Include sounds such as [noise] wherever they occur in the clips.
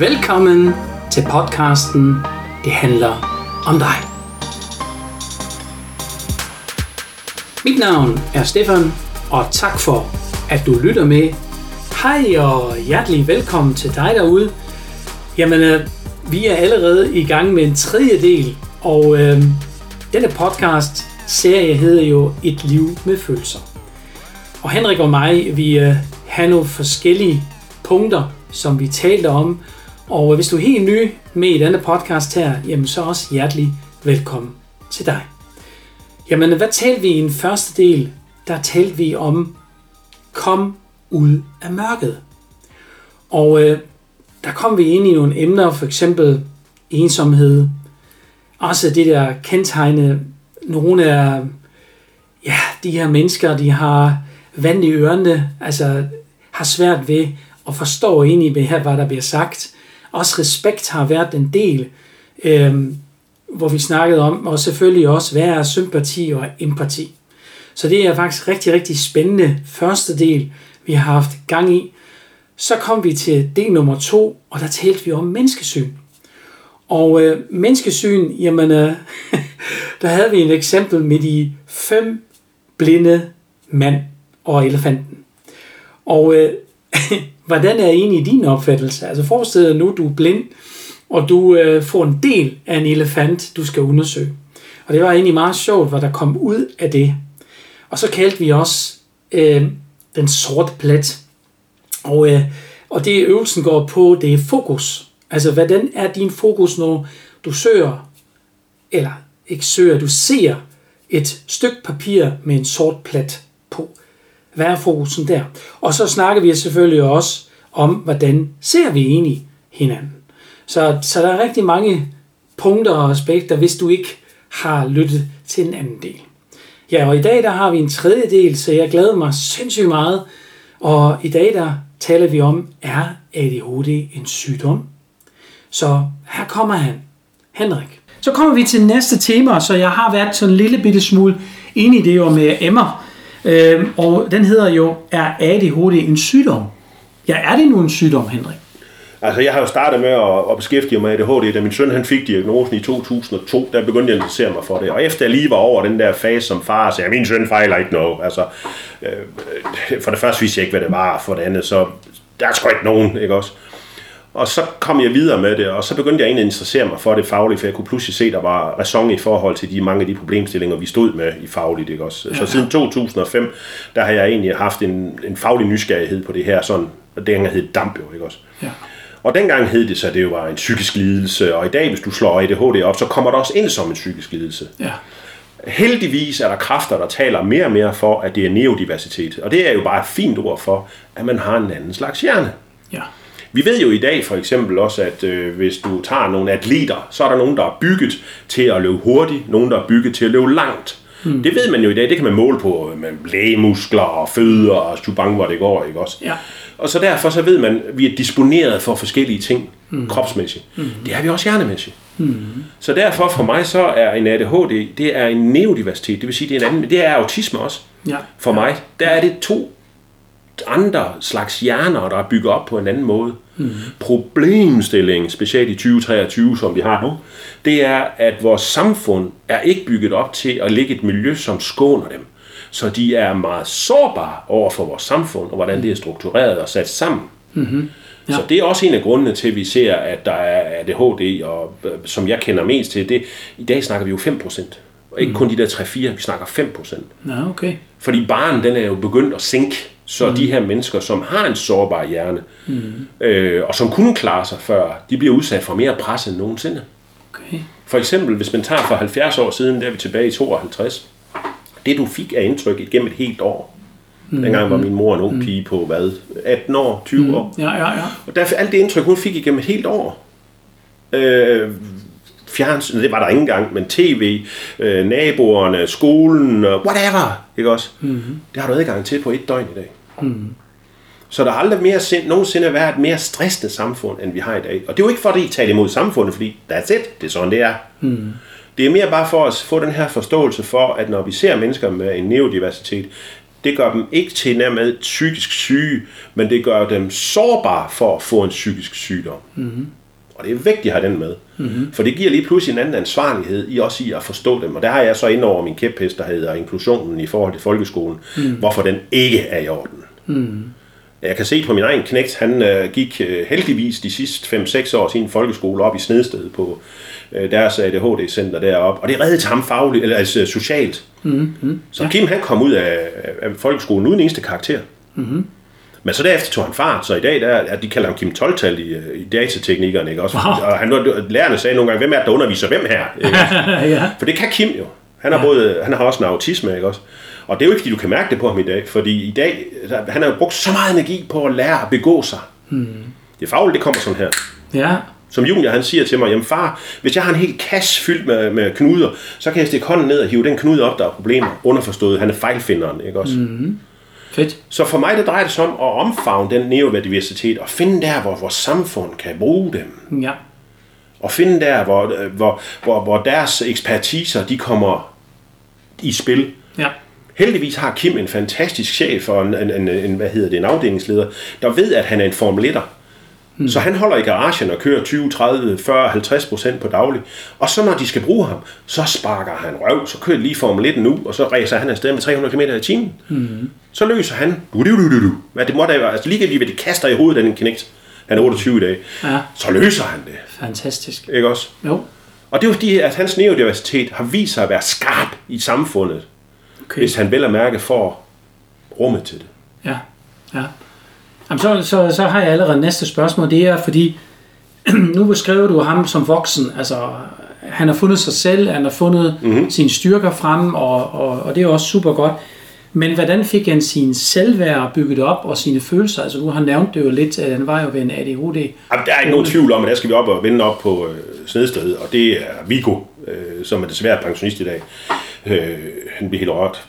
Velkommen til podcasten Det handler om dig. Mit navn er Stefan, og tak for, at du lytter med. Hej og hjertelig velkommen til dig derude. Jamen, øh, vi er allerede i gang med en tredje del, og øh, denne podcast serie hedder jo Et liv med følelser. Og Henrik og mig, vi øh, har nogle forskellige punkter, som vi talte om. Og hvis du er helt ny med i denne podcast her, jamen så også hjertelig velkommen til dig. Jamen, hvad talte vi i den første del? Der talte vi om kom ud af mørket. Og øh, der kom vi ind i nogle emner, for eksempel ensomhed, også det der kendetegne nogle af ja, de her mennesker, de har vand i ørerne, altså har svært ved at forstå egentlig, hvad, hvad der bliver sagt. Også respekt har været en del, øh, hvor vi snakkede om, og selvfølgelig også, hvad er sympati og empati. Så det er faktisk rigtig, rigtig spændende første del, vi har haft gang i. Så kom vi til del nummer to, og der talte vi om menneskesyn. Og øh, menneskesyn, jamen, øh, [laughs] der havde vi et eksempel med de fem blinde mand og elefanten. Og øh, [laughs] hvordan er egentlig din opfattelse? Altså forestil dig nu, du er blind, og du øh, får en del af en elefant, du skal undersøge. Og det var egentlig meget sjovt, hvad der kom ud af det. Og så kaldte vi også øh, den sorte plet. Og, øh, og det øvelsen går på, det er fokus. Altså, hvordan er din fokus, når du søger, eller ikke søger, du ser et stykke papir med en sort plet på. Hvad er fokusen der? Og så snakker vi selvfølgelig også om, hvordan ser vi egentlig hinanden. Så, så der er rigtig mange punkter og aspekter, hvis du ikke har lyttet til en anden del. Ja, og i dag der har vi en tredje del, så jeg glæder mig sindssygt meget. Og i dag der taler vi om, er ADHD en sygdom? Så her kommer han, Henrik. Så kommer vi til næste tema, så jeg har været sådan en lille bitte smule inde i det jo med Emma, Øh, og den hedder jo, er ADHD en sygdom? Ja, er det nu en sygdom, Henrik? Altså, jeg har jo startet med at, at beskæftige mig med ADHD, da min søn han fik diagnosen i 2002, der begyndte jeg at interessere mig for det. Og efter jeg lige var over den der fase som far, så jeg, min søn fejler ikke noget. Altså, øh, for det første vidste jeg ikke, hvad det var, for det andet, så der er sgu ikke nogen, ikke også? Og så kom jeg videre med det, og så begyndte jeg egentlig at interessere mig for det faglige, for jeg kunne pludselig se, at der var ræson i forhold til de mange af de problemstillinger, vi stod med i fagligt. Ikke også? Så siden 2005, der har jeg egentlig haft en, en faglig nysgerrighed på det her, sådan, og det hed DAMP jo, ikke også? Ja. Og dengang hed det så, at det jo var en psykisk lidelse, og i dag, hvis du slår ADHD op, så kommer der også ind som en psykisk lidelse. Ja. Heldigvis er der kræfter, der taler mere og mere for, at det er neurodiversitet. Og det er jo bare et fint ord for, at man har en anden slags hjerne. Ja. Vi ved jo i dag for eksempel også, at øh, hvis du tager nogle atleter, så er der nogen, der er bygget til at løbe hurtigt, nogen, der er bygget til at løbe langt. Hmm. Det ved man jo i dag, det kan man måle på øh, med lægemuskler og fødder og stubang, hvor det går, ikke også? Ja. Og så derfor så ved man, at vi er disponeret for forskellige ting mm. kropsmæssigt. Mm. Det er vi også hjernemæssigt. Mm. Så derfor for mig så er en ADHD, det er en neurodiversitet, det vil sige, det er, en anden, det er autisme også. Ja. For mig, der er det to andre slags hjerner, der er bygget op på en anden måde. Mm. Problemstillingen, specielt i 2023, som vi har nu, det er, at vores samfund er ikke bygget op til at ligge et miljø, som skåner dem. Så de er meget sårbare over for vores samfund, og hvordan det er struktureret og sat sammen. Mm-hmm. Ja. Så det er også en af grundene til, at vi ser, at der er ADHD, og som jeg kender mest til, det, i dag snakker vi jo 5%. Og ikke mm. kun de der 3-4, vi snakker 5%. Ja, okay. Fordi barnen, den er jo begyndt at sænke så mm. de her mennesker, som har en sårbar hjerne, mm. øh, og som kunne klare sig før, de bliver udsat for mere pres end nogensinde. Okay. For eksempel, hvis man tager for 70 år siden, der er vi tilbage i 52, det du fik af indtryk gennem et helt år. Mm. Dengang var min mor en ung mm. pige på, hvad, 18 år, 20 mm. år. Ja, ja, ja. Og derfor alt det indtryk, hun fik igennem et helt år, øh, fjernsyn, det var der ikke engang, men tv, øh, naboerne, skolen, whatever, ikke også? Mm-hmm. Det har du adgang til på et døgn i dag. Mm. Så der har aldrig mere sind, nogensinde været et mere stressende samfund, end vi har i dag. Og det er jo ikke fordi, I taler imod samfundet, fordi that's it, det er sådan, det er. Mm. Det er mere bare for at få den her forståelse for, at når vi ser mennesker med en neurodiversitet, det gør dem ikke til nærmest psykisk syge, men det gør dem sårbare for at få en psykisk sygdom. Mm-hmm. Og det er vigtigt at have den med. Mm-hmm. For det giver lige pludselig en anden ansvarlighed i også i at forstå dem. Og der har jeg så ind over min kæphest, der hedder inklusionen i forhold til folkeskolen, mm. hvorfor den ikke er i orden. Mm. Jeg kan se på min egen knægt, han øh, gik øh, heldigvis de sidste 5-6 år sin folkeskole op i Snedsted på øh, deres ADHD-center deroppe, og det reddede ham fagligt, eller altså socialt. Mm-hmm. Så Kim han kom ud af, af folkeskolen uden eneste karakter. Mm-hmm. Men så derefter tog han fart, så i dag, der, er, de kalder ham Kim 12 i, i datateknikerne, ikke også? Wow. Og han, lærerne sagde nogle gange, hvem er det, der underviser hvem her? Ikke [laughs] ja. For det kan Kim jo. Han har, ja. både, han har også en autisme, ikke også? Og det er jo ikke, fordi du kan mærke det på ham i dag, fordi i dag, han har jo brugt så meget energi på at lære at begå sig. Hmm. Det faglige, det kommer sådan her. Ja. Som Junior, han siger til mig, jamen far, hvis jeg har en hel kasse fyldt med, med knuder, så kan jeg stikke hånden ned og hive den knude op, der er problemer. Underforstået, han er fejlfinderen, ikke også? Mm-hmm. Fedt. Så for mig, det drejer det sig om at omfavne den neurodiversitet og finde der, hvor vores samfund kan bruge dem. Ja. Og finde der, hvor, hvor, hvor, hvor deres ekspertiser, de kommer i spil. Ja. Heldigvis har Kim en fantastisk chef og en, en, en, en, hvad hedder det, en afdelingsleder, der ved, at han er en Formel 1'er. Mm. Så han holder i garagen og kører 20, 30, 40, 50 procent på daglig. Og så når de skal bruge ham, så sparker han røv, så kører lige Formel 1 nu, og så ræser han afsted med 300 km i timen. Mm. Så løser han, du, du, du, du, hvad det måtte være, altså lige hvad de kaster i hovedet den knægt, han er 28 i dag, ja. så løser han det. Fantastisk. Ikke også? Jo. Og det er jo fordi, at hans neurodiversitet har vist sig at være skarp i samfundet, okay. hvis han vel at mærke får rummet til det. Ja, ja. Jamen, så, så, så har jeg allerede næste spørgsmål. Det er, fordi [clears throat] nu beskriver du ham som voksen. Altså, han har fundet sig selv, han har fundet mm-hmm. sine styrker frem, og, og, og det er også super godt. Men hvordan fik han sin selvværd bygget op, og sine følelser? Altså, du har nævnt det jo lidt, at han var jo ved en ADHD. Jamen, der er ikke nogen tvivl om, at der skal vi op og vende op på øh, snedstedet, og det er Viggo, øh, som er desværre pensionist i dag. Øh, han bliver helt rørt.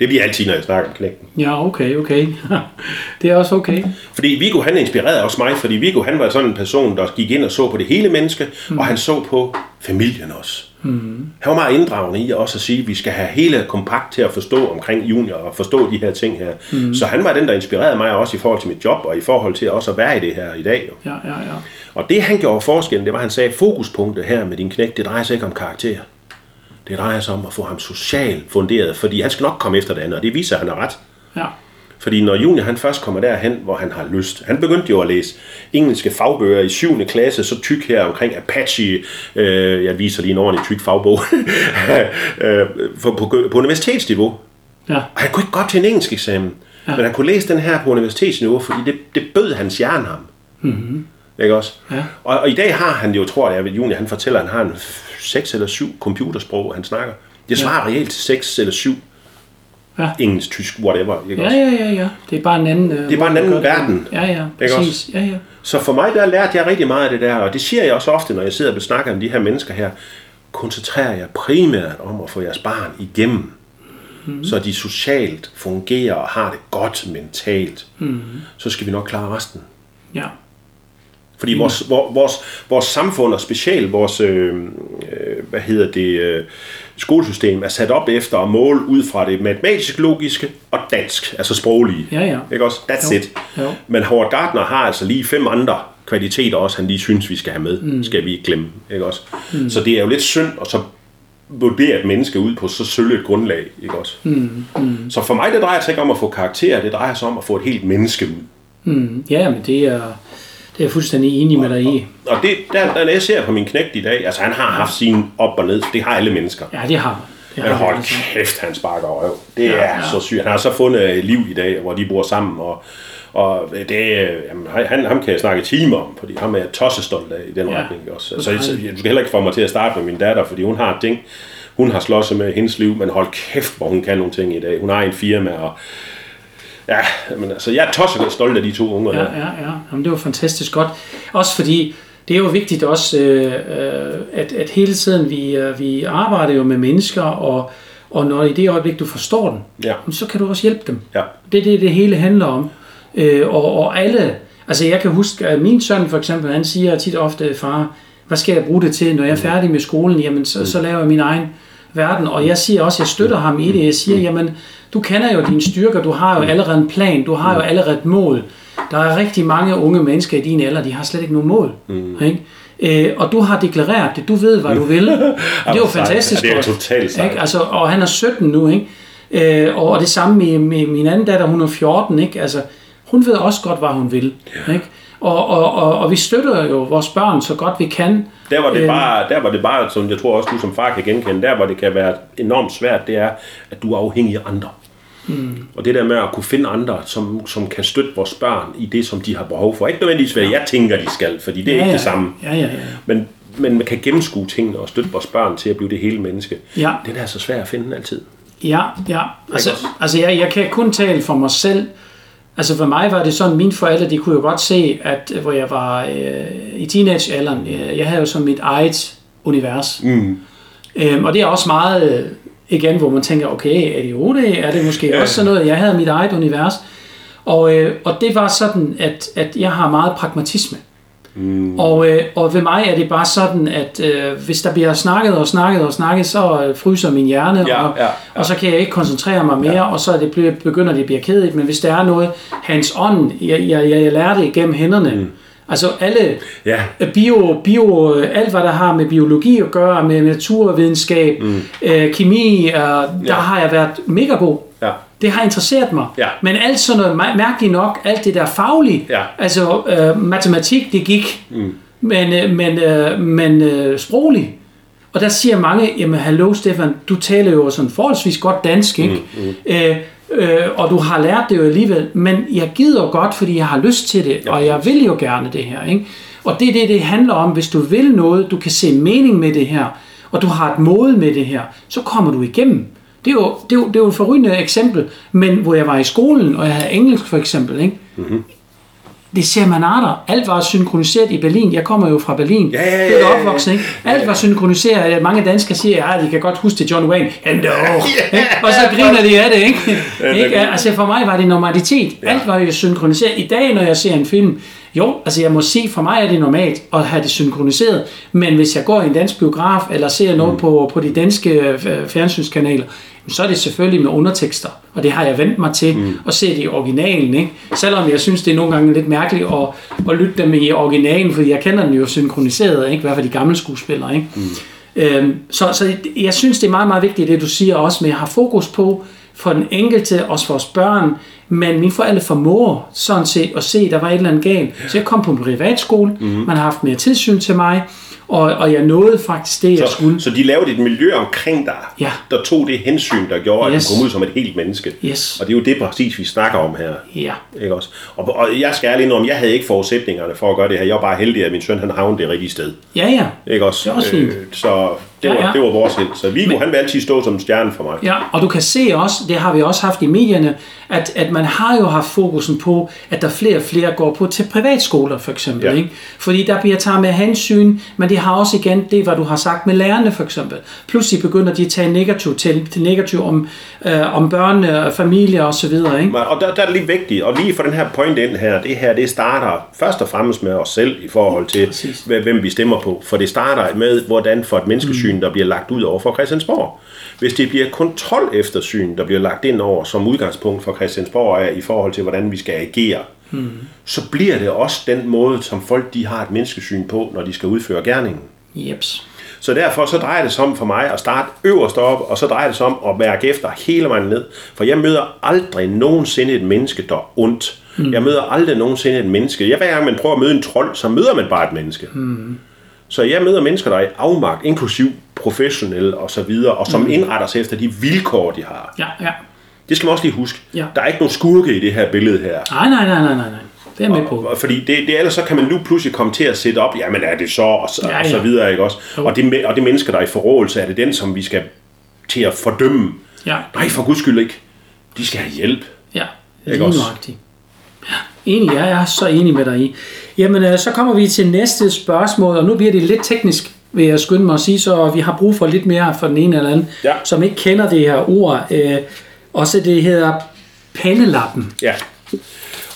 Det bliver altid, når jeg snakker om knægten. Ja, okay, okay. [laughs] det er også okay. Fordi Viggo, han inspirerede også mig, fordi Viggo, han var sådan en person, der gik ind og så på det hele menneske, mm. og han så på familien også. Mm. Han var meget inddragende i også at sige, at vi skal have hele kompakt til at forstå omkring junior og forstå de her ting her. Mm. Så han var den, der inspirerede mig også i forhold til mit job og i forhold til også at være i det her i dag. Jo. Ja, ja, ja. Og det han gjorde forskellen, det var, at han sagde, fokuspunktet her med din knæk, det drejer sig ikke om karakter. Det drejer sig om at få ham socialt funderet, fordi han skal nok komme efter det andet, og det viser, at han har ret. Ja. Fordi når Junior han først kommer derhen, hvor han har lyst. Han begyndte jo at læse engelske fagbøger i 7. klasse, så tyk her omkring Apache. Øh, jeg viser lige en ordentlig tyk fagbog. [laughs] øh, på, på, på universitetsniveau. Ja. Og han kunne ikke godt til en engelsk eksamen. Ja. Men han kunne læse den her på universitetsniveau, fordi det, det bød hans hjerne ham. Mm-hmm. Ikke også? Ja. Og, og, i dag har han jo, tror jeg, at Junior han fortæller, at han har en seks eller syv computersprog, han snakker. Det svarer ja. reelt til seks eller syv ja. engelsk, tysk, whatever. Ikke ja, også? ja, ja, ja. Det er bare en anden... det er bare en anden verden. Ja, ja, præcis. Ja, ja. Så for mig, der lærte jeg rigtig meget af det der, og det siger jeg også ofte, når jeg sidder og snakker om de her mennesker her. Koncentrerer jeg primært om at få jeres barn igennem, mm. så de socialt fungerer og har det godt mentalt. Mm. Så skal vi nok klare resten. Ja. Fordi vores, vores, vores samfund, og specielt vores, øh, hvad hedder det, øh, skolesystem, er sat op efter at måle ud fra det matematiske, logiske og dansk, altså sproglige. Ja, ja. Ikke også? That's jo. it. Jo. Men Howard Gardner har altså lige fem andre kvaliteter også, han lige synes, vi skal have med. Mm. Skal vi ikke glemme. Ikke også? Mm. Så det er jo lidt synd, og så vurdere et menneske ud på så sølle et grundlag. Ikke også? Mm. Mm. Så for mig, det drejer sig ikke om at få karakterer, det drejer sig om at få et helt menneske ud. Mm. Ja, men det er det er jeg fuldstændig enig med dig i. Og det, der, der jeg ser på min knægt i dag, altså han har haft sin op og ned, det har alle mennesker. Ja, det har. Det Men hold kæft, han sparker røv. Det ja, er ja. så sygt. Han har så fundet et liv i dag, hvor de bor sammen, og, og det, jamen, han, ham kan jeg snakke timer om, fordi ham er jeg tossestolt af i den ja. retning også. Så, så, du skal heller ikke få mig til at starte med min datter, fordi hun har ting, hun har slået sig med hendes liv, men hold kæft, hvor hun kan nogle ting i dag. Hun har en firma, og ja, men altså, jeg er tosset stolt af de to unger. Ja, ja, ja. Jamen, det var fantastisk godt. Også fordi, det er jo vigtigt også, øh, at, at hele tiden vi, øh, vi arbejder jo med mennesker, og, og når i det øjeblik, du forstår dem, ja. så kan du også hjælpe dem. Ja. Det er det, det hele handler om. Øh, og, og alle, altså jeg kan huske, at min søn for eksempel, han siger tit ofte, far, hvad skal jeg bruge det til, når jeg er færdig med skolen, jamen så, mm. så laver jeg min egen verden, og jeg siger også, jeg støtter ham i det. Jeg siger, jamen, du kender jo dine styrker, du har jo allerede en plan, du har jo allerede et mål. Der er rigtig mange unge mennesker i din alder, de har slet ikke nogen mål. Mm. Ikke? Øh, og du har deklareret det, du ved, hvad du vil. [laughs] det er jo fantastisk. Ja, det er totalt. Ikke? Altså, og han er 17 nu, ikke? Øh, og det samme med, med min anden datter, hun er 14, ikke? Altså, hun ved også godt, hvad hun vil. Ikke? Og, og, og, og vi støtter jo vores børn så godt vi kan. Der var det bare, der var det bare som jeg tror også du som far kan genkende, der hvor det kan være enormt svært, det er, at du er afhængig af andre. Mm. Og det der med at kunne finde andre, som, som kan støtte vores børn i det, som de har behov for. Ikke nødvendigvis, hvad jeg tænker, de skal, fordi det er ja, ikke ja. det samme. Ja, ja, ja. Men, men man kan gennemskue tingene og støtte vores børn til at blive det hele menneske. Ja. Den er så svær at finde altid. Ja, ja. Altså, altså jeg, jeg kan kun tale for mig selv. Altså for mig var det sådan, mine forældre, de kunne jo godt se, at hvor jeg var øh, i teenagealderen, øh, jeg havde jo sådan mit eget univers. Mm. Øhm, og det er også meget, øh, igen, hvor man tænker, okay, er det jo det? Er det måske Ja. også sådan noget, jeg havde mit eget univers? Og, øh, og det var sådan, at, at jeg har meget pragmatisme. Mm. Og, øh, og ved mig er det bare sådan, at øh, hvis der bliver snakket og snakket og snakket, så øh, fryser min hjerne, Ja, og, ja, ja. og så kan jeg ikke koncentrere mig mere, og så er det, bliver- begynder det at blive kedeligt. Men hvis der er noget hands on, jeg, jeg, jeg, jeg lærer det igennem hænderne. Mm. Altså alle Ja. bio, bio, alt hvad der har med biologi at gøre, med naturvidenskab, mm. øh, kemi, øh, der Ja. har jeg været mega god. Det har interesseret mig. Ja. Men alt sådan noget, mær- mærkeligt nok, alt det der faglige, Ja. altså øh, matematik, det gik, mm. men, øh, men, øh, men øh, sproglig. Og der siger mange, jamen hallo Stefan, du taler jo sådan forholdsvis godt dansk, ikke? Mm, mm. Øh, øh, og du har lært det jo alligevel, men jeg gider godt, fordi jeg har lyst til det, ja. og jeg vil jo gerne det her, ikke? Og det er det, det handler om. Hvis du vil noget, du kan se mening med det her, og du har et mål med det her, så kommer du igennem. Det er jo, det er jo, det er jo et forrygende eksempel, men hvor jeg var i skolen, og jeg havde engelsk for eksempel, ikke? Mm-hmm. Det ser man arter. Alt var synkroniseret i Berlin. Jeg kommer jo fra Berlin. Ja, ja, ja, ja, ja. opvokset, ikke? Alt var synkroniseret. Mange danskere siger, at de kan godt huske det John Wayne. Hello. Ikke? Og så griner de af det, ikke? ikke? Altså for mig var det normalitet. Alt var jo synkroniseret. I dag, når jeg ser en film, jo, altså jeg må sige, for mig er det normalt at have det synkroniseret. Men hvis jeg går i en dansk biograf, eller ser noget på, på de danske øh, fjernsynskanaler, så er det selvfølgelig med undertekster. Og det har jeg vendt mig til mm. at se det i originalen. Ikke? Selvom jeg synes, det er nogle gange lidt mærkeligt at, at lytte dem i originalen, fordi jeg kender den jo synkroniseret, ikke? i hvert fald de gamle skuespillere. Ikke? Mm. Øhm, så, så jeg synes, det er meget, meget vigtigt, det du siger også med at have fokus på for den enkelte, også for vores børn, men mine forældre formår sådan set at se, at der var et eller andet galt. Så jeg kom på en privatskole, mm. man har haft mere tilsyn til mig, og, og jeg nåede faktisk det, jeg Så, skulle. så de lavede et miljø omkring dig, Ja. der tog det hensyn, der gjorde, Yes. at du kom ud som et helt menneske. Yes. Og det er jo det præcis, vi snakker om her. Ja. Ikke også? Og, og jeg skal ærligt indrømme, jeg havde ikke forudsætningerne for at gøre det her. Jeg var bare heldig, at min søn han havnede det rigtige sted. Ja, ja. Ikke også? Det er også fint. så det Ja, var, ja. det var vores held. Så Viggo, han vil altid stå som stjerne for mig. Ja, og du kan se også, det har vi også haft i medierne, at, at man har jo haft fokusen på, at der flere og flere går på til privatskoler for eksempel. Ja. Ikke? Fordi der bliver taget med hensyn, men det har også igen det, hvad du har sagt med lærerne for eksempel. Pludselig begynder de at tage negativt til, til negativt om, øh, om børn, øh, og så videre. Ikke? Men- Og der, der er det lige vigtigt, og lige for den her point ind her, det her, det starter først og fremmest med os selv i forhold til, Præcis. hvem hvem vi stemmer på. For det starter med, hvordan for et menneskesyn, der bliver lagt ud over for Christiansborg. Hvis det bliver kontrol eftersyn, der bliver lagt ind over som udgangspunkt for Christiansborg er i forhold til, hvordan vi skal agere, mm. så bliver det også den måde, som folk de har et menneskesyn på, når de skal udføre gerningen. Jeps. Så derfor så drejer det sig om for mig at starte øverst op, og så drejer det sig om at mærke efter hele vejen ned. For jeg møder aldrig nogensinde et menneske, der er ondt. Mm. Jeg møder aldrig nogensinde et menneske. Jeg, hver gang man prøver at møde en trold, så møder man bare et menneske. Mm. Så jeg møder mennesker, der er i afmagt, inklusiv professionelle og så videre, og som mm. indretter sig efter de vilkår, de har. Ja, ja. Det skal man også lige huske. Ja. Der er ikke nogen skurke i det her billede her. Nej, nej, nej, nej, nej. Det er med på. Og, fordi det, det, ellers så kan man nu pludselig komme til at sætte op, jamen er det så, og så, Ja, ja, og så videre, ikke også? Jo. Og det, og det mennesker, der er i forrådelse, er det den, som vi skal til at fordømme. Ja. Nej, for guds skyld ikke. De skal have hjælp. Ja, Ikke også? nøjagtigt. Ja, Enig, jeg er så enig med dig i. Jamen, øh, så kommer vi til næste spørgsmål, og nu bliver det lidt teknisk, vil jeg skynde mig at sige, så vi har brug for lidt mere for den ene eller anden, Ja. som ikke kender det her ord. Øh, også det hedder pandelappen. Ja.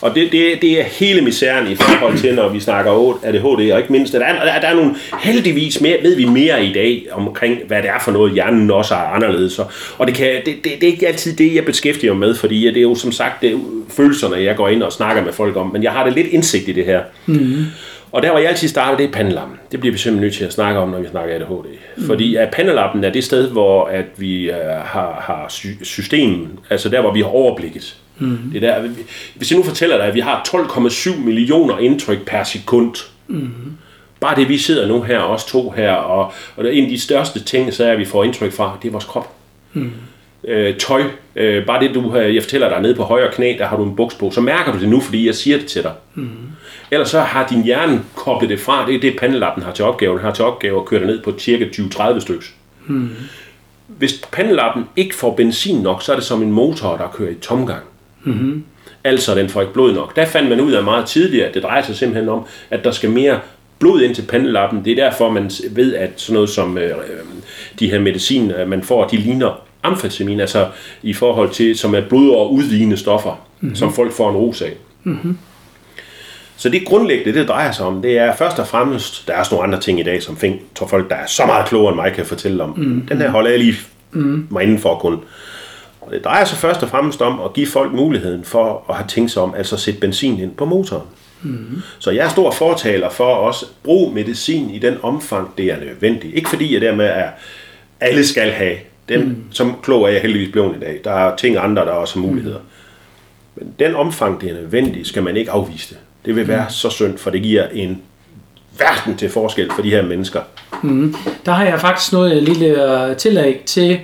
Og det, det, det er hele misæren i forhold til, når vi snakker ADHD, og ikke mindst, at der er, der er nogle, heldigvis mere, ved vi mere i dag omkring, hvad det er for noget, hjernen også er anderledes. Og det, kan, det, det, det er ikke altid det, jeg beskæftiger mig med, fordi det er jo som sagt det er følelserne, jeg går ind og snakker med folk om, men jeg har det lidt indsigt i det her. Mm-hmm. Og der, hvor jeg altid starter, det er pandelappen. Det bliver vi simpelthen nødt til at snakke om, når vi snakker ADHD. Mm. Fordi at pandelappen er det sted, hvor at vi uh, har, har systemet, altså der, hvor vi har overblikket. Mm. Det er der, hvis jeg nu fortæller dig, at vi har 12,7 millioner indtryk per sekund. Mm. Bare det, vi sidder nu her, os to her, og, og en af de største ting, så er, at vi får indtryk fra, det er vores krop. Mm. Øh, tøj, øh, bare det, du, jeg fortæller dig nede på højre knæ, der har du en buks på, så mærker du det nu, fordi jeg siger det til dig. Mm. Ellers så har din hjerne koblet det fra, det er det, pandelappen har til opgave. Den har til opgave at køre det ned på cirka 20-30 stykker. Mm. Hvis pandelappen ikke får benzin nok, så er det som en motor, der kører i tomgang. Mm-hmm. Altså, den får ikke blod nok. Der fandt man ud af meget tidligere, at det drejer sig simpelthen om, at der skal mere blod ind til pandelappen. Det er derfor, man ved, at sådan noget som øh, de her medicin, man får, de ligner amfetamin, altså i forhold til, som er blod- og udvigende stoffer, mm-hmm. som folk får en ros af. Mm-hmm. Så det grundlæggende, det drejer sig om, det er først og fremmest, der er også nogle andre ting i dag, som fing, tror folk, der er så meget klogere end mig, kan fortælle om. Mm. Den her holder jeg lige mm. mig indenfor kun. Og det drejer sig først og fremmest om at give folk muligheden for at have tænkt sig om, altså at sætte benzin ind på motoren. Mm. Så jeg er stor fortaler for også at bruge medicin i den omfang, det er nødvendigt. Ikke fordi jeg dermed er, alle skal have. Den, mm. Som klog er jeg heldigvis blevet i dag. Der er ting andre, der er også muligheder. Men den omfang, det er nødvendigt, skal man ikke afvise det. Det vil være mm. så synd, for det giver en verden til forskel for de her mennesker. Mm. Der har jeg faktisk noget lille tillæg til,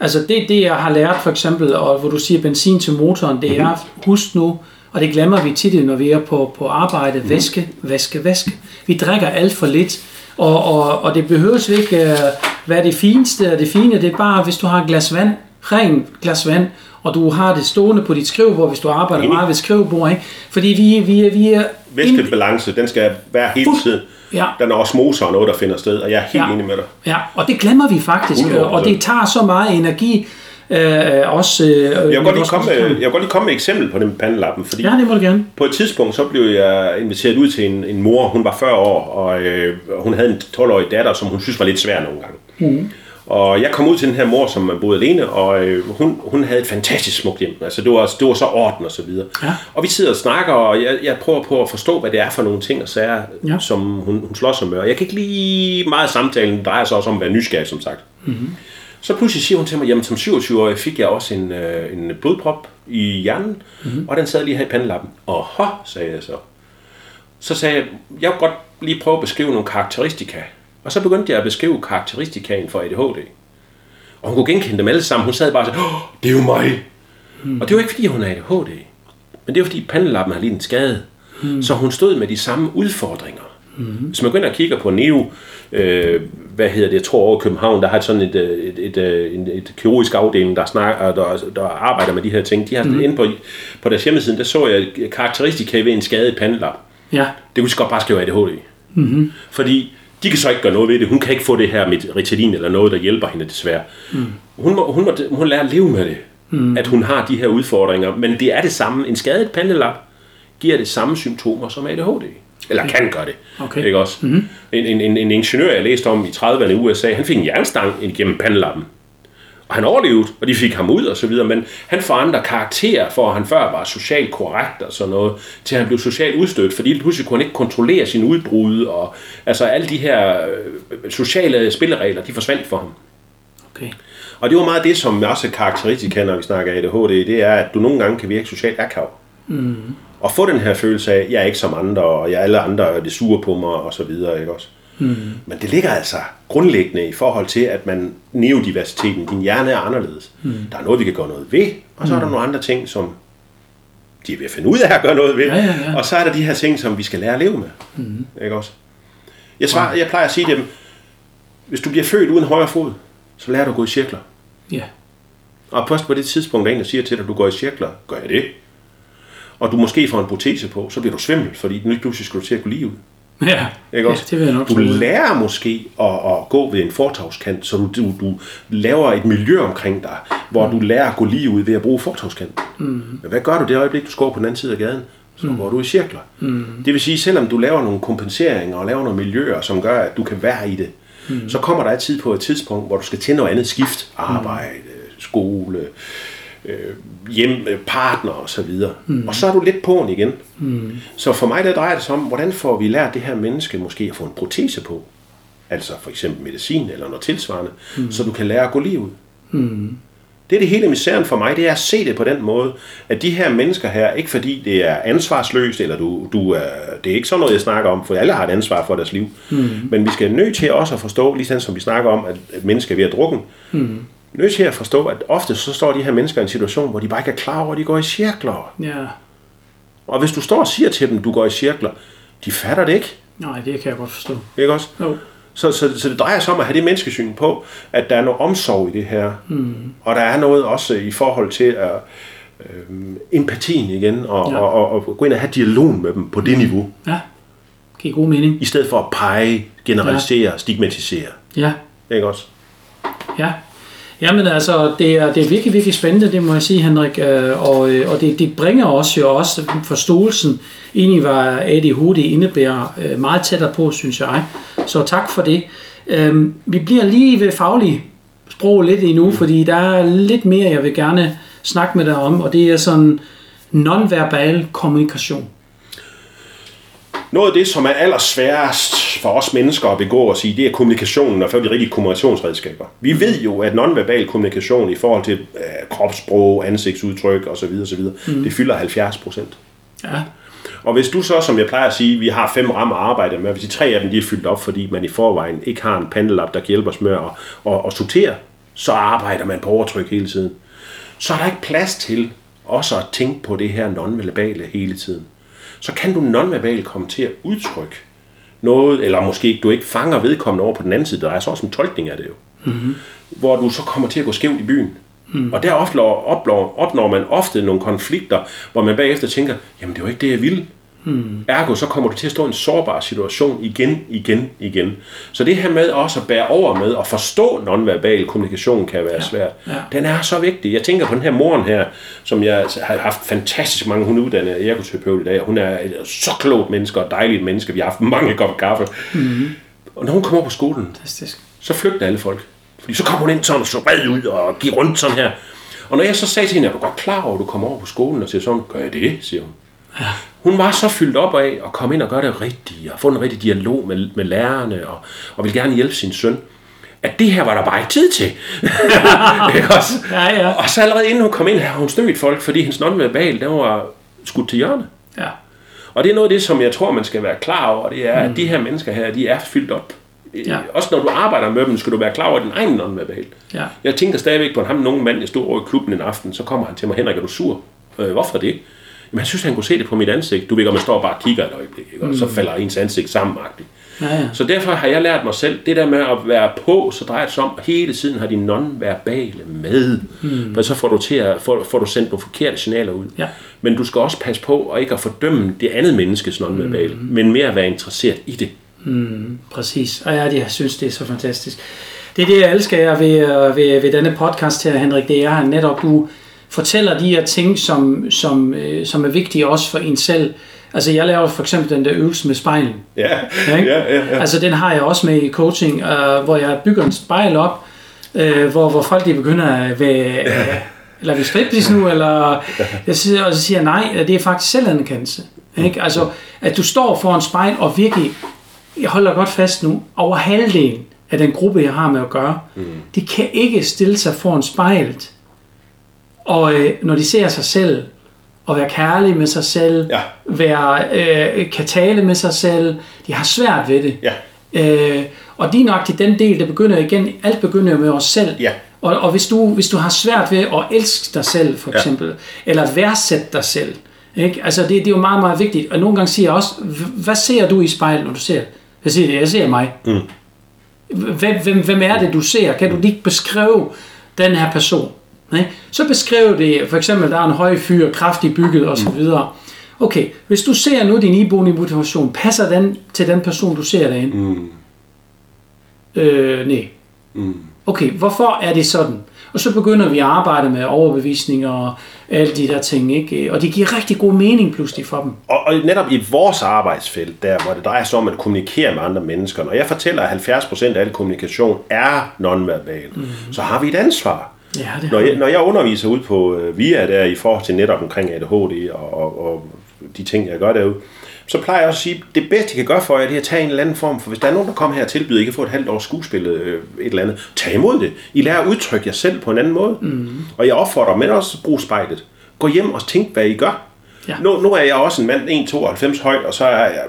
altså det, det jeg har lært for eksempel, og hvor du siger benzin til motoren, det er, mm. husk nu, og det glemmer vi tit, når vi er på, på arbejde, mm. væske, væske, væske. Vi drikker alt for lidt, og, og, og det behøves ikke uh, være det fineste og det fine, det er bare, hvis du har et glas vand, ren glas vand, og du har det stående på dit skrivebord, hvis du arbejder Enig. meget ved skrivebord, ikke? Fordi vi, vi, vi er... Væskebalance, den skal være hele tiden. Ja. Den er osmose og noget, der finder sted, og jeg er helt ja. enig med dig. Ja, og det glemmer vi faktisk, 100%. og det tager så meget energi, Øh, også, øh, jeg, vil godt lige komme med, jeg vil godt lige komme med et eksempel på den pandelappen, fordi ja, det må du gerne. på et tidspunkt så blev jeg inviteret ud til en, en mor, hun var 40 år, og øh, hun havde en 12-årig datter, som hun synes var lidt svær nogle gange. Mm. Og jeg kom ud til den her mor, som boede alene, og øh, hun, hun havde et fantastisk smukt hjem. Altså, det var, det var så orden og så videre. Ja. Og vi sidder og snakker, og jeg, jeg prøver på at forstå, hvad det er for nogle ting og sager, ja. som hun, hun slår sig med. Og jeg kan ikke lige meget samtalen, drejer sig også om at være nysgerrig, som sagt. Mm-hmm. Så pludselig siger hun til mig, jamen som 27-årig fik jeg også en, øh, en blodprop i hjernen, mm-hmm. og den sad lige her i pandelappen. Åh, sagde jeg så. Så sagde jeg, jeg vil godt lige prøve at beskrive nogle karakteristika og så begyndte jeg at beskrive karakteristikaen for ADHD. Og hun kunne genkende dem alle sammen. Hun sad bare og sagde, oh, det er jo mig. Hmm. Og det var ikke fordi, hun er ADHD. Men det var fordi pandelappen har lidt en skade. Hmm. Så hun stod med de samme udfordringer. Hmm. Hvis man går ind og kigger på Neo, øh, hvad hedder det, jeg tror over København, der har sådan et, øh, et, et, et, et, et kirurgisk afdeling, der, snakker, der, der arbejder med de her ting. De har mm. inde på, på deres hjemmeside, der så jeg karakteristika ved en skadet pandelap. Ja. Det kunne godt bare skrive ADHD. Mm-hmm. Fordi de kan så ikke gøre noget ved det. Hun kan ikke få det her med Ritalin eller noget, der hjælper hende desværre. Mm. Hun, må, hun, må, hun må lære at leve med det. Mm. At hun har de her udfordringer. Men det er det samme. En skadet pandelap giver det samme symptomer som ADHD. Eller kan gøre det. Okay. Ikke også? Mm-hmm. En, en, en, en ingeniør, jeg læste om i 30'erne i USA, han fik en jernstang igennem pandelappen. Og han overlevede, og de fik ham ud og så videre, men han forandrer karakter, for at han før var socialt korrekt og sådan noget, til han blev socialt udstødt, fordi pludselig kunne han ikke kontrollere sin udbrud, og altså alle de her øh, sociale spilleregler, de forsvandt for ham. Okay. Og det var meget det, som også er karakteristika, når vi snakker ADHD, det er, at du nogle gange kan virke socialt akav. Mm. Og få den her følelse af, at jeg er ikke som andre, og jeg alle andre er det sure på mig, og så videre, ikke også? Mm. Men det ligger altså grundlæggende i forhold til, at man neodiversiteten, din hjerne er anderledes. Mm. Der er noget, vi kan gøre noget ved, og så mm. er der mm. nogle andre ting, som de er ved at finde ud af at gøre noget ved. Ja, ja, ja. Og så er der de her ting, som vi skal lære at leve med. Mm. Ikke også? Jeg, svarer, jeg plejer at sige dem, hvis du bliver født uden højre fod, så lærer du at gå i cirkler. Ja. Og først på det tidspunkt, der en, der siger til dig, at du går i cirkler, gør jeg det. Og du måske får en protese på, så bliver du svimmel, fordi nu pludselig skal du til at gå lige ud. Ja, ikke også? ja det vil jeg nok Du lærer måske at, at gå ved en fortavskant, så du, du, laver et miljø omkring dig, hvor mm. du lærer at gå lige ud ved at bruge fortavskant. Mm. Men hvad gør du det øjeblik, du skår på den anden side af gaden? så mm. går du i cirkler. Mm. Det vil sige, selvom du laver nogle kompenseringer og laver nogle miljøer, som gør, at du kan være i det, mm. så kommer der et tid på et tidspunkt, hvor du skal til noget andet skift. Arbejde, skole, øh, hjem, partner og så videre. Mm. Og så er du lidt påen igen. Mm. Så for mig der drejer det sig om, hvordan får vi lært det her menneske måske at få en protese på? Altså for eksempel medicin eller noget tilsvarende, mm. så du kan lære at gå lige ud. Mm. Det er det hele misæren for mig, det er at se det på den måde, at de her mennesker her, ikke fordi det er ansvarsløst, eller du, du er, det er ikke sådan noget, jeg snakker om, for alle har et ansvar for deres liv, mm. men vi skal nødt til også at forstå, ligesom som vi snakker om, at mennesker er ved at drukke, mm. Nødt til at forstå, at ofte så står de her mennesker i en situation, hvor de bare ikke er klar over, at de går i cirkler. Ja. Og hvis du står og siger til dem, du går i cirkler, de fatter det ikke. Nej, det kan jeg godt forstå. Ikke også? Jo. Så, så, så det drejer sig om at have det menneskesyn på, at der er noget omsorg i det her. Mm. Og der er noget også i forhold til at, øh, empatien igen, og, ja. og, og, og gå ind og have dialog med dem på det mm. niveau. Ja, giver god mening. I stedet for at pege, generalisere, ja. stigmatisere. Ja. Ikke også? Ja. Jamen altså, det er, det er virkelig, virkelig spændende, det må jeg sige, Henrik. Øh, og, øh, og det, det bringer os jo også forståelsen ind i, hvad ADHD indebærer øh, meget tættere på, synes jeg. Så tak for det. Øhm, vi bliver lige ved faglig sprog lidt endnu, mm. fordi der er lidt mere, jeg vil gerne snakke med dig om, og det er sådan nonverbal kommunikation. Noget af det, som er allersværest for os mennesker at begå og sige, det er kommunikationen og for de rigtige kommunikationsredskaber. Vi ved jo, at nonverbal kommunikation i forhold til øh, kropssprog, ansigtsudtryk osv. osv. Mm. det fylder 70 procent. Ja. Og hvis du så, som jeg plejer at sige, vi har fem rammer at arbejde med, hvis de tre af dem de er fyldt op, fordi man i forvejen ikke har en pandelap, der kan hjælpe os med at, at, at sortere, så arbejder man på overtryk hele tiden. Så er der ikke plads til også at tænke på det her nonverbale hele tiden. Så kan du nonverbalt komme til at udtrykke noget, eller måske du ikke fanger vedkommende over på den anden side, der er så også en tolkning af det jo. Mm-hmm. Hvor du så kommer til at gå skævt i byen. Mm. Og der opnår, opnår, opnår man ofte nogle konflikter, hvor man bagefter tænker, jamen det var ikke det, jeg ville. Mm. Ergo, så kommer du til at stå i en sårbar situation igen, igen, igen. Så det her med også at bære over med at forstå nonverbal kommunikation kan være ja. svært. Ja. Den er så vigtig. Jeg tænker på den her moren her, som jeg har haft fantastisk mange, hun er uddannet ergoterapeut i dag, hun er et så klogt menneske og dejligt menneske. Vi har haft mange kopper kaffe. Mm. Og når hun kommer på skolen, Fantastisk. så flygter alle folk. Fordi så kommer hun ind sådan og så red ud og giver rundt sådan her. Og når jeg så sagde til hende, er du godt klar over, at du kommer over på skolen og siger sådan, gør jeg det, siger hun. Ja. Hun var så fyldt op af at komme ind og gøre det rigtigt, og få en rigtig dialog med, med lærerne, og, og ville gerne hjælpe sin søn at det her var der bare ikke tid til. [laughs] også? Ja, ja. Og så allerede inden hun kom ind, har hun stødt folk, fordi hendes nonverbal, den var skudt til hjørne. Ja. Og det er noget af det, som jeg tror, man skal være klar over, det er, mm. at de her mennesker her, de er fyldt op. Ja. Også når du arbejder med dem, skal du være klar over din egen nonverbal. Ja. Jeg tænker stadigvæk på, ham nogen mand, jeg stod over i klubben en aften, så kommer han til mig, Henrik, er du sur? Øh, hvorfor det? Jamen, jeg synes, han kunne se det på mit ansigt. Du ved, om man står og bare kigger et øjeblik, ikke? og mm. så falder ens ansigt sammen. Ja, ja. Så derfor har jeg lært mig selv, det der med at være på, så drejer det sig om, at hele tiden har de nonverbale med. Mm. For så får du, til at, får, får du sendt nogle forkerte signaler ud. Ja. Men du skal også passe på og ikke at fordømme det andet menneskes nonverbale, mm. men mere at være interesseret i det. Mm, præcis. Og ja, jeg synes, det er så fantastisk. Det er det, jeg elsker ved, ved, ved denne podcast her, Henrik. Det er netop, du fortæller de her ting, som, som, øh, som er vigtige også for en selv. Altså jeg laver for eksempel den der øvelse med spejlen. Ja, ja, ja, ja. Altså den har jeg også med i coaching, uh, hvor jeg bygger en spejl op, uh, hvor, hvor folk de begynder at være, ja. eller vi striptease nu, eller jeg siger, og så siger nej, det er faktisk selvanerkendelse. Ikke? Altså, at du står foran spejl og virkelig, jeg holder godt fast nu, over halvdelen af den gruppe, jeg har med at gøre, mm. de kan ikke stille sig foran spejlet, og øh, når de ser sig selv, og være kærlige med sig selv, Ja. være, øh, kan tale med sig selv, de har svært ved det. Ja. Øh, og lige nok til den del, der begynder igen, alt begynder med os selv. Ja. Og, og hvis, du, hvis du har svært ved at elske dig selv, for Ja. eksempel, eller at værdsætte dig selv, ikke? Altså det, det er jo meget, meget vigtigt. Og nogle gange siger jeg også, "H- hvad ser du i spejlet, når du ser? Jeg siger det, jeg ser mig. Mm. Hvem, hvem, hvem er det, du ser? Kan du lige beskrive den her person? Ikke? Så beskriv det, for eksempel, der er en høj fyr, kraftig bygget osv. videre. Okay, hvis du ser nu din iboende motivation, passer den til den person, du ser derinde? Mm. Øh, nej. Mm. Okay, hvorfor er det sådan? Og så begynder vi at arbejde med overbevisning og alle de der ting, ikke? Og det giver rigtig god mening pludselig for dem. Og, og netop i vores arbejdsfelt, der hvor det drejer sig om at kommunikere med andre mennesker, når jeg fortæller, at 70% af al kommunikation er nonverbal, mm. så har vi et ansvar. Ja, det Når jeg, når jeg underviser ud på øh, VIA der i forhold til netop omkring ADHD og, og, og de ting, jeg gør derude, så plejer jeg også at sige, at det bedste, jeg kan gøre for jer, det er at tage en eller anden form, for hvis der er nogen, der kommer her og tilbyder, I kan få et halvt års skuespil, øh, et eller andet, tag imod det. I lærer at udtrykke jer selv på en anden måde. Mm. Og jeg opfordrer men også at bruge spejlet. Gå hjem og tænk, hvad I gør. Ja. Nu, nu er jeg også en mand 1,92 høj, og så er jeg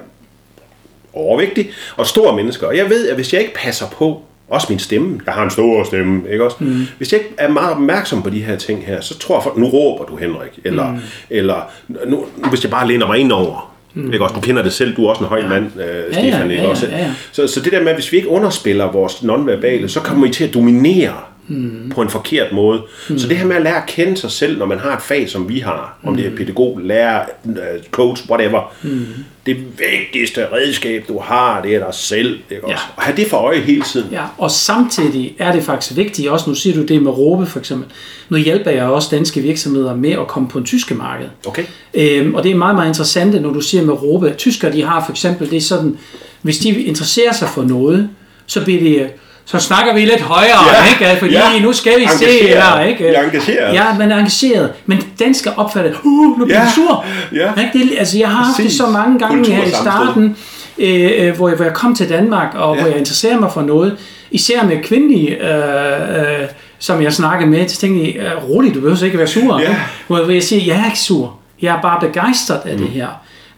overvægtig og stor mennesker. Og jeg ved, at hvis jeg ikke passer på, også min stemme, jeg har en stor stemme, ikke også? Mm. Hvis jeg ikke er meget opmærksom på de her ting her, så tror folk, nu råber du Henrik, eller, mm. eller nu, hvis jeg bare læner mig ind over, mm. ikke også? Du kender det selv, du er også en høj mand, øh, Stefan, ja, ikke ja, også? ja, ja. Så, så det der med, at hvis vi ikke underspiller vores nonverbale, så kommer I til at dominere mm. på en forkert måde. Mm. Så det her med at lære at kende sig selv, når man har et fag, som vi har, om det er pædagog, lærer, øh, coach, whatever, mm. det vigtigste redskab, du har, det er dig selv. Ikke også? Ja. Og have det for øje hele tiden. Ja, og samtidig er det faktisk vigtigt, også nu siger du det med råbe for eksempel, nu hjælper jeg også danske virksomheder med at komme på en tyske marked. Okay? Øhm, og det er meget, meget interessant, når du siger med råbe. Tyskere, de har for eksempel, det er sådan, hvis de interesserer sig for noget, så bliver det så snakker vi lidt højere, Ja, ikke? Fordi ja. nu skal vi se Engageret. her, ikke? Vi er engageret. Ja, man er engageret. Men danskere opfatter, uh, nu bliver Ja, sur. ja. Ikke? Det, altså, jeg har haft det så mange gange her i starten, øh, øh, hvor, jeg, hvor jeg kom til Danmark, og Ja. hvor jeg interesserer mig for noget, især med kvindelige, øh, øh, som jeg snakkede med, så tænkte jeg, øh, roligt, du behøver ikke være sur. Ja. hvor jeg siger, jeg er ikke sur, jeg er bare begejstret af mm. det her.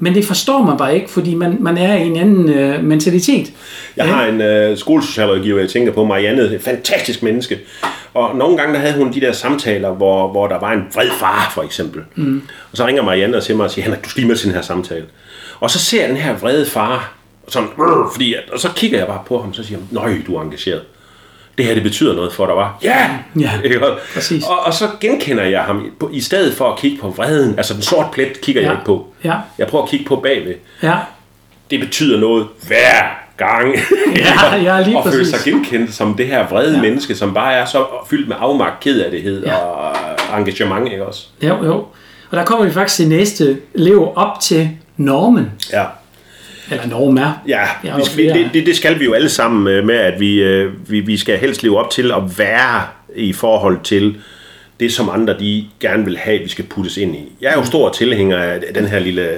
Men det forstår man bare ikke, fordi man, man er i en anden øh, mentalitet. Jeg har en øh, skolesocialrådgiver, jeg tænker på, Marianne, et fantastisk menneske. Og nogle gange der havde hun de der samtaler, hvor, hvor der var en vred far, for eksempel. Mm. Og så ringer Marianne og til mig og siger, Henrik, du skal lige med til den her samtale. Og så ser jeg den her vrede far, sådan, "Brr", fordi, og så kigger jeg bare på ham, og så siger han, nøj, du er engageret. Det her, det betyder noget for dig, var. Ja! Ja, [laughs] Ikke præcis. Og, og så genkender jeg ham, på, i stedet for at kigge på vreden, altså den sorte plet kigger ja. jeg ikke på. Ja. Jeg prøver at kigge på bagved Ja, det betyder noget hver gang. Ja, [laughs] ja, lige og føle præcis. sig genkendt som det her vrede ja. menneske, som bare er så fyldt med afmagt, kedelighed ja. Og engagement, ikke også? jo, jo. Og der kommer vi faktisk til næste lev op til normen. Ja. Eller normer. Ja, Ja, vi skal, det, det skal vi jo alle sammen øh, med, at vi, øh, vi, vi skal helst leve op til at være i forhold til det, som andre de gerne vil have, vi skal puttes ind i. Jeg er jo stor tilhænger af den her lille...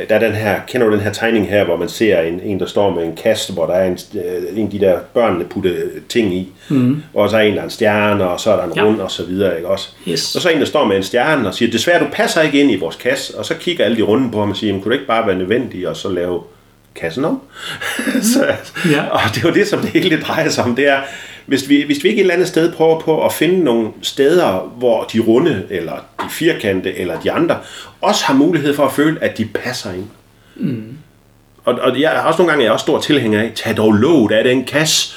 øh, Der er den her, kender du den her tegning her, hvor man ser en, en der står med en kasse, hvor der er en, øh, en af de der børnene putte ting i, mm. og så er en, der er en stjerne, og så er der en Ja. rund, og så videre, ikke også? Yes. Og så er en, der står med en stjerne og siger, desværre, du passer ikke ind i vores kasse, og så kigger alle de runde på ham og siger, "Men kunne det ikke bare være nødvendigt, og så lave kassen om? [laughs] så, Ja. Og det er jo det, som det hele drejer sig om, det er, hvis vi, hvis vi ikke et eller andet sted prøver på at finde nogle steder, hvor de runde, eller de firkante, eller de andre, også har mulighed for at føle, at de passer ind. Mm. Og, og jeg er også nogle gange jeg er også stor tilhænger af, tag dog låget af den kasse.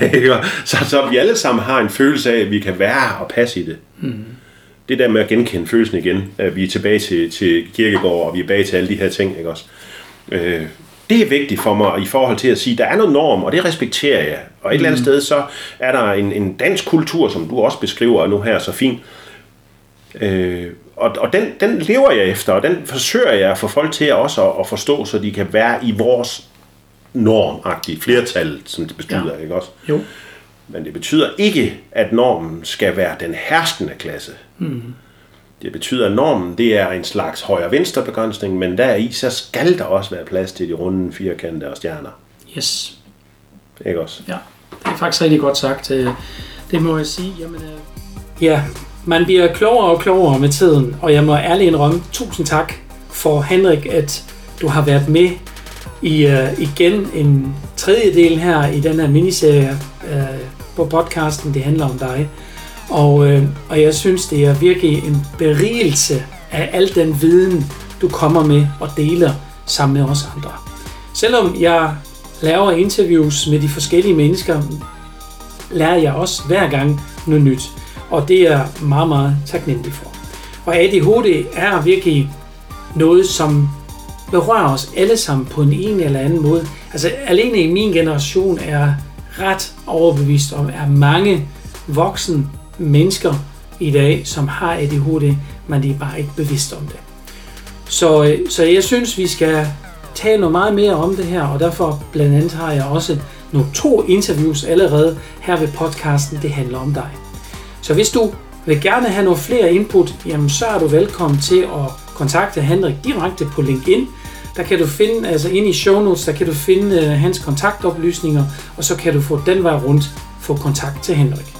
[laughs] Så, så vi alle sammen har en følelse af, at vi kan være og passe i det. Mm. Det der med at genkende følelsen igen, at vi er tilbage til, til kirkegård, og vi er tilbage til alle de her ting, ikke også? Øh, det er vigtigt for mig i forhold til at sige, at der er noget norm, og det respekterer jeg. Og et eller andet sted, så er der en, en dansk kultur, som du også beskriver nu her så fint. Øh, og og den, den lever jeg efter, og den forsøger jeg at få folk til også at, at forstå, så de kan være i vores normagtige flertal, som det betyder, ja. ikke også? Jo. Men det betyder ikke, at normen skal være den herskende klasse. Mm. Det betyder, at normen det er en slags højre-venstre begrænsning, men der i så skal der også være plads til de runde firkante og stjerner. Yes. Ikke også? Ja, det er faktisk rigtig godt sagt. Øh, Det må jeg sige. Jamen, øh... Ja, man bliver klogere og klogere med tiden, og jeg må ærligt indrømme, tusind tak for Henrik, at du har været med i uh, igen en tredjedel her i den her miniserie uh, på podcasten, det handler om dig. Og, øh, og jeg synes, det er virkelig en berigelse af al den viden, du kommer med og deler sammen med os andre. Selvom jeg laver interviews med de forskellige mennesker, lærer jeg også hver gang noget nyt. Og det er jeg meget, meget taknemmelig for. Og ADHD er virkelig noget, som berører os alle sammen på en ene eller anden måde. Altså alene i min generation er ret overbevist om, at mange voksne mennesker i dag, som har ADHD, men de er bare ikke bevidste om det. Så, øh, så jeg synes, vi skal tale noget meget mere om det her, og derfor blandt andet har jeg også nogle to interviews allerede her ved podcasten, det handler om dig. Så hvis du vil gerne have nogle flere input, jamen så er du velkommen til at kontakte Henrik direkte på LinkedIn. Der kan du finde, altså ind i show notes, der kan du finde uh, hans kontaktoplysninger, og så kan du få den vej rundt få kontakt til Henrik.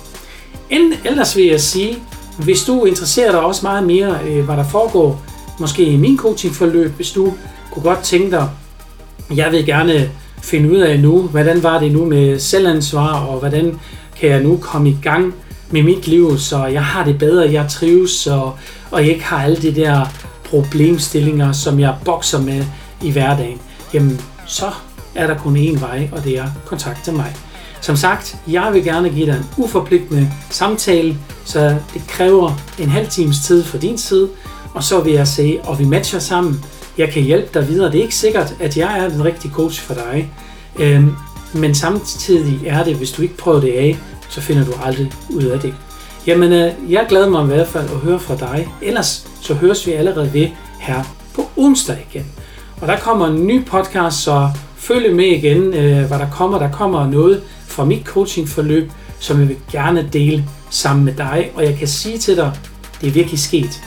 Inden ellers vil jeg sige, hvis du interesserer dig også meget mere, øh, hvad der foregår, måske i min coachingforløb, hvis du kunne godt tænke dig, jeg vil gerne finde ud af nu, hvordan var det nu med selvansvar, og hvordan kan jeg nu komme i gang med mit liv, så jeg har det bedre, jeg trives, og, og jeg ikke har alle de der problemstillinger, som jeg bokser med i hverdagen, jamen så er der kun én vej, og det er kontakte mig. Som sagt, jeg vil gerne give dig en uforpligtende samtale, så det kræver en halv times tid for din side, og så vil jeg se, og vi matcher sammen. Jeg kan hjælpe dig videre. Det er ikke sikkert, at jeg er den rigtige coach for dig, øhm, men samtidig er det, hvis du ikke prøver det af, så finder du aldrig ud af det. Jamen, øh, jeg glæder mig i hvert fald at høre fra dig. Ellers så høres vi allerede ved her på onsdag igen. Og der kommer en ny podcast, så følg med igen, øh, hvad der kommer. Der kommer noget fra mit coachingforløb, som jeg vil gerne dele sammen med dig. Og jeg kan sige til dig, det er virkelig sket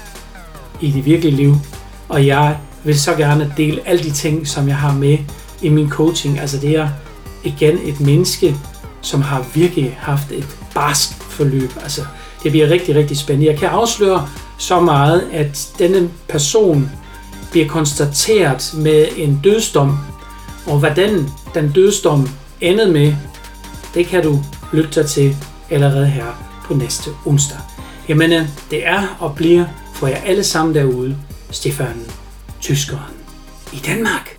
i det virkelige liv. Og jeg vil så gerne dele alle de ting, som jeg har med i min coaching. Altså det er igen et menneske, som har virkelig haft et barsk forløb. Altså det bliver rigtig, rigtig spændende. Jeg kan afsløre så meget, at denne person bliver konstateret med en dødsdom, og hvordan den dødsdom endede med, det kan du lytte dig til allerede her på næste onsdag. Jamen, øh, det er og bliver for jer alle sammen derude, Stefan Tyskeren i Danmark.